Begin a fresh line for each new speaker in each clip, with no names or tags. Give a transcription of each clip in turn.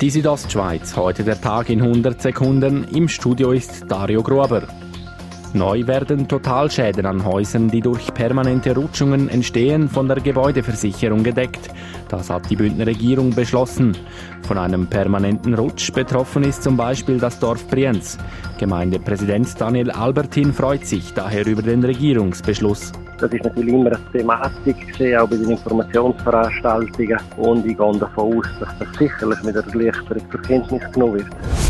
Die Südostschweiz, heute der Tag in 100 Sekunden. Im Studio ist Dario Gruber. Neu werden Totalschäden an Häusern, die durch permanente Rutschungen entstehen, von der Gebäudeversicherung gedeckt. Das hat die Bündner Regierung beschlossen. Von einem permanenten Rutsch betroffen ist zum Beispiel das Dorf Brienz. Gemeindepräsident Daniel Albertin freut sich daher über den Regierungsbeschluss.
Das ist natürlich immer eine Thematik, auch bei den Informationsveranstaltungen. Und ich gehe davon aus, dass das sicherlich mit der Erleichterung zur Kenntnis genommen wird.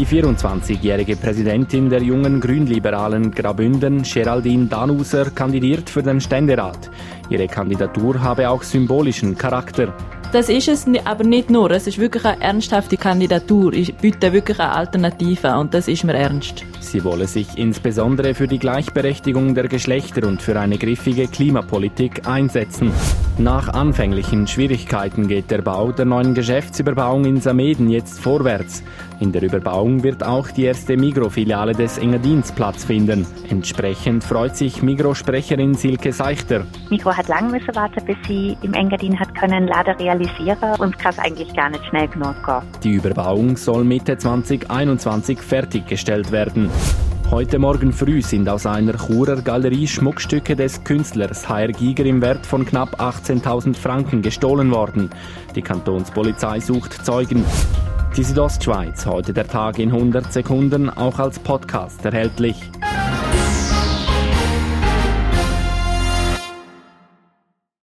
Die 24-jährige Präsidentin der jungen Grünliberalen Grabünden, Geraldine Danuser, kandidiert für den Ständerat. Ihre Kandidatur habe auch symbolischen Charakter.
Das ist es aber nicht nur. Es ist wirklich eine ernsthafte Kandidatur. Ich biete wirklich eine Alternative und das ist mir ernst.
Sie wolle sich insbesondere für die Gleichberechtigung der Geschlechter und für eine griffige Klimapolitik einsetzen. Nach anfänglichen Schwierigkeiten geht der Bau der neuen Geschäftsüberbauung in Sameden jetzt vorwärts. In der Überbauung wird auch die erste Migro-Filiale des Engadins Platz finden. Entsprechend freut sich Migro-Sprecherin Silke Seichter.
Migro hat lange müssen warten, bis sie im Engadin hat können Laden realisieren. Kann es eigentlich gar nicht schnell genug gehen.
Die Überbauung soll Mitte 2021 fertiggestellt werden. Heute Morgen früh sind aus einer Churer Galerie Schmuckstücke des Künstlers HR Giger im Wert von knapp 18.000 Franken gestohlen worden. Die Kantonspolizei sucht Zeugen. Die Südostschweiz, heute der Tag in 100 Sekunden, auch als Podcast erhältlich.